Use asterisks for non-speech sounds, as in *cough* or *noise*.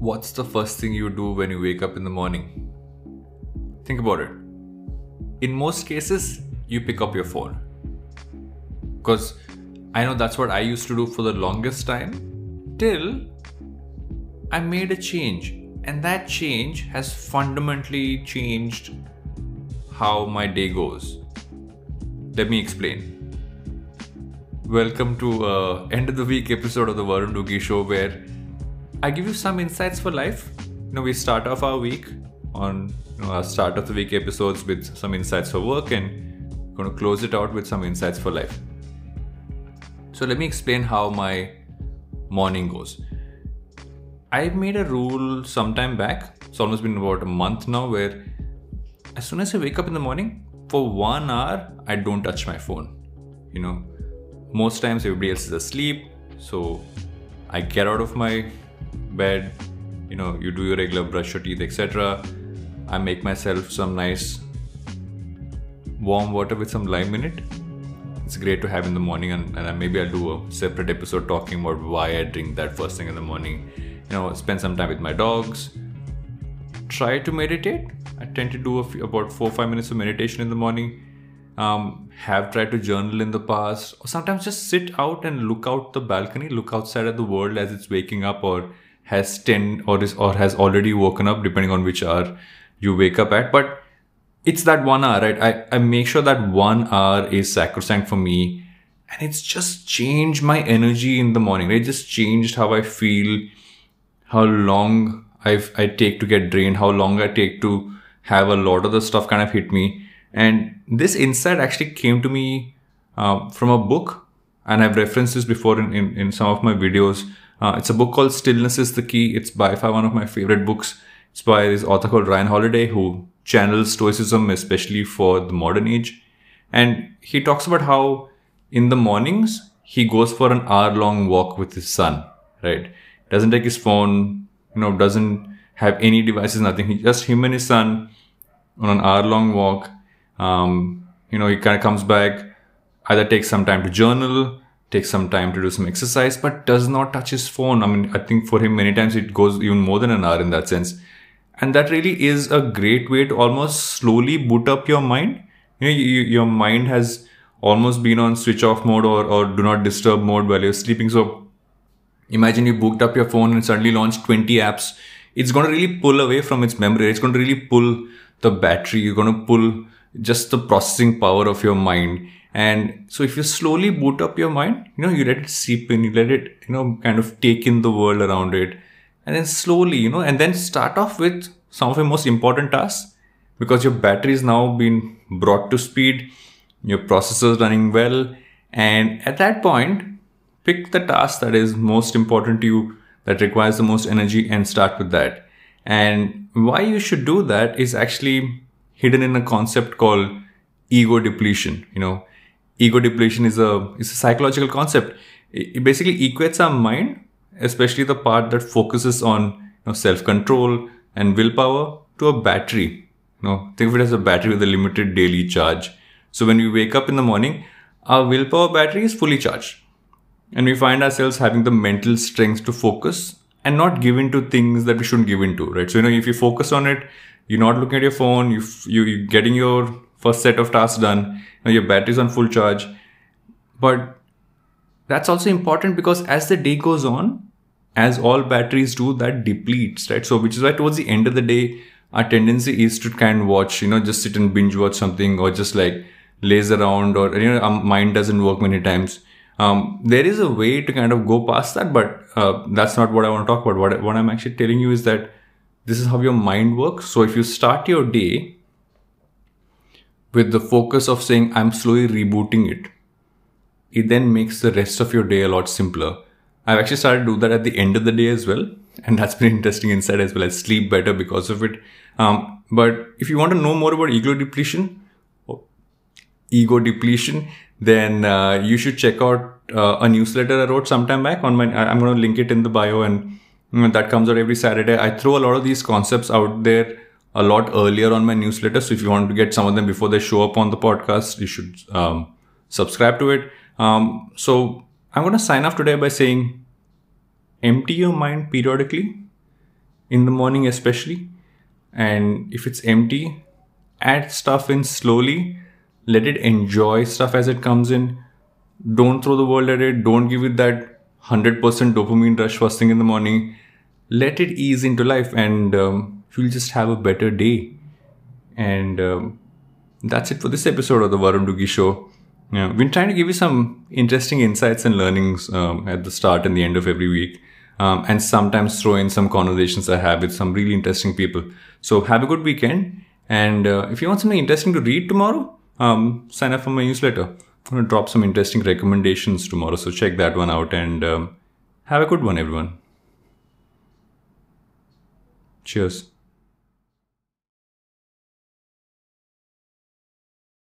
what's the first thing you do when you wake up in the morning? Think about it. In most cases, you pick up your phone. Because I know that's what I used to do for the longest time till I made a change. And that change has fundamentally changed how my day goes. Let me explain. Welcome to uh, end of the week episode of the Varun Duggi Show, where I give you some insights for life. You know, we start off our week on you know, our start of the week episodes with some insights for work, and going to close it out with some insights for life. So let me explain how my morning goes. I've made a rule sometime back. It's almost been about a month now, where as soon as I wake up in the morning, for one hour, I don't touch my phone. You know, most times everybody else is asleep, so I get out of my bed you know you do your regular brush your teeth etc. I make myself some nice warm water with some lime in it. It's great to have in the morning and, and maybe i'll do a separate episode talking about why i drink that first thing in the morning. You know spend some time with my dogs. Try to meditate. I tend to do few, about four five minutes of meditation in the morning. Um, have tried to journal in the past. Or sometimes just sit out and look out the balcony look outside at the world as it's waking up or has 10 or is or has already woken up depending on which hour you wake up at. But it's that one hour right? I, I make sure that one hour is sacrosanct for me and it's just changed my energy in the morning it just changed how i feel how long I've, i take to get drained how long i take to have a lot of the stuff kind of hit me. And this insight actually came to me uh, from a book and i've referenced this before in, in, in some of my videos uh, it's a book called Stillness is the Key. It's by far one of my favorite books. It's by this author called Ryan Holiday who channels Stoicism, especially for the modern age. And he talks about how in the mornings he goes for an hour long walk with his son, right? Doesn't take his phone, you know, doesn't have any devices, nothing. He just him and his son on an hour long walk. Um, you know, he kind of comes back, either takes some time to journal, takes some time to do some exercise, but does not touch his phone. I mean, I think for him, many times it goes even more than an hour in that sense. And that really is a great way to almost slowly boot up your mind. You know, you, your mind has almost been on switch off mode or, or do not disturb mode while you're sleeping. So imagine you booked up your phone and suddenly launched 20 apps. It's going to really pull away from its memory. It's going to really pull the battery. You're going to pull just the processing power of your mind and so if you slowly boot up your mind, you know, you let it seep in, you let it, you know, kind of take in the world around it. And then slowly, you know, and then start off with some of your most important tasks because your battery is now been brought to speed, your processor is running well. And at that point, pick the task that is most important to you, that requires the most energy and start with that. And why you should do that is actually hidden in a concept called ego depletion. You know, ego depletion is a is a psychological concept. It basically equates our mind, especially the part that focuses on you know, self control and willpower, to a battery. You know, think of it as a battery with a limited daily charge. So when we wake up in the morning, our willpower battery is fully charged, and we find ourselves having the mental strength to focus and not give in to things that we shouldn't give in to. Right. So you know, if you focus on it, you're not looking at your phone. You you you're getting your first set of tasks done. Now your battery's on full charge. But that's also important because as the day goes on as all batteries do that depletes right? So which is why towards the end of the day our tendency is to kind of watch you know just sit and binge watch something or just like laze around or you know our mind doesn't work many times. Um, there is a way to kind of go past that but uh, that's not what i want to talk about. What, what i'm actually telling you is that this is how your mind works. So if you start your day with the focus of saying, I'm slowly rebooting it, it then makes the rest of your day a lot simpler. I've actually started to do that at the end of the day as well. And that's been *laughs* interesting insight as well. I sleep better because of it. Um, but if you want to know more about ego depletion, ego depletion, then uh, you should check out uh, a newsletter I wrote sometime back on my. I'm going to link it in the bio, and you know, that comes out every Saturday. I throw a lot of these concepts out there a lot earlier on my newsletter. So if you want to get some of them before they show up on the podcast, you should um, subscribe to it. Um, so I'm going to sign off today by saying empty your mind periodically in the morning, especially. And if it's empty, add stuff in slowly. Let it enjoy stuff as it comes in. Don't throw the world at it. Don't give it that 100% dopamine rush first thing in the morning. Let it ease into life and um, you'll just have a better day. And um, that's it for this episode of the Varun Duggi Show. Yeah, we've been trying to give you some interesting insights and learnings um, at the start and the end of every week. Um, and sometimes throw in some conversations I have with some really interesting people. So have a good weekend. And uh, if you want something interesting to read tomorrow, um, sign up for my newsletter. I'm going to drop some interesting recommendations tomorrow. So check that one out and um, have a good one, everyone. Cheers.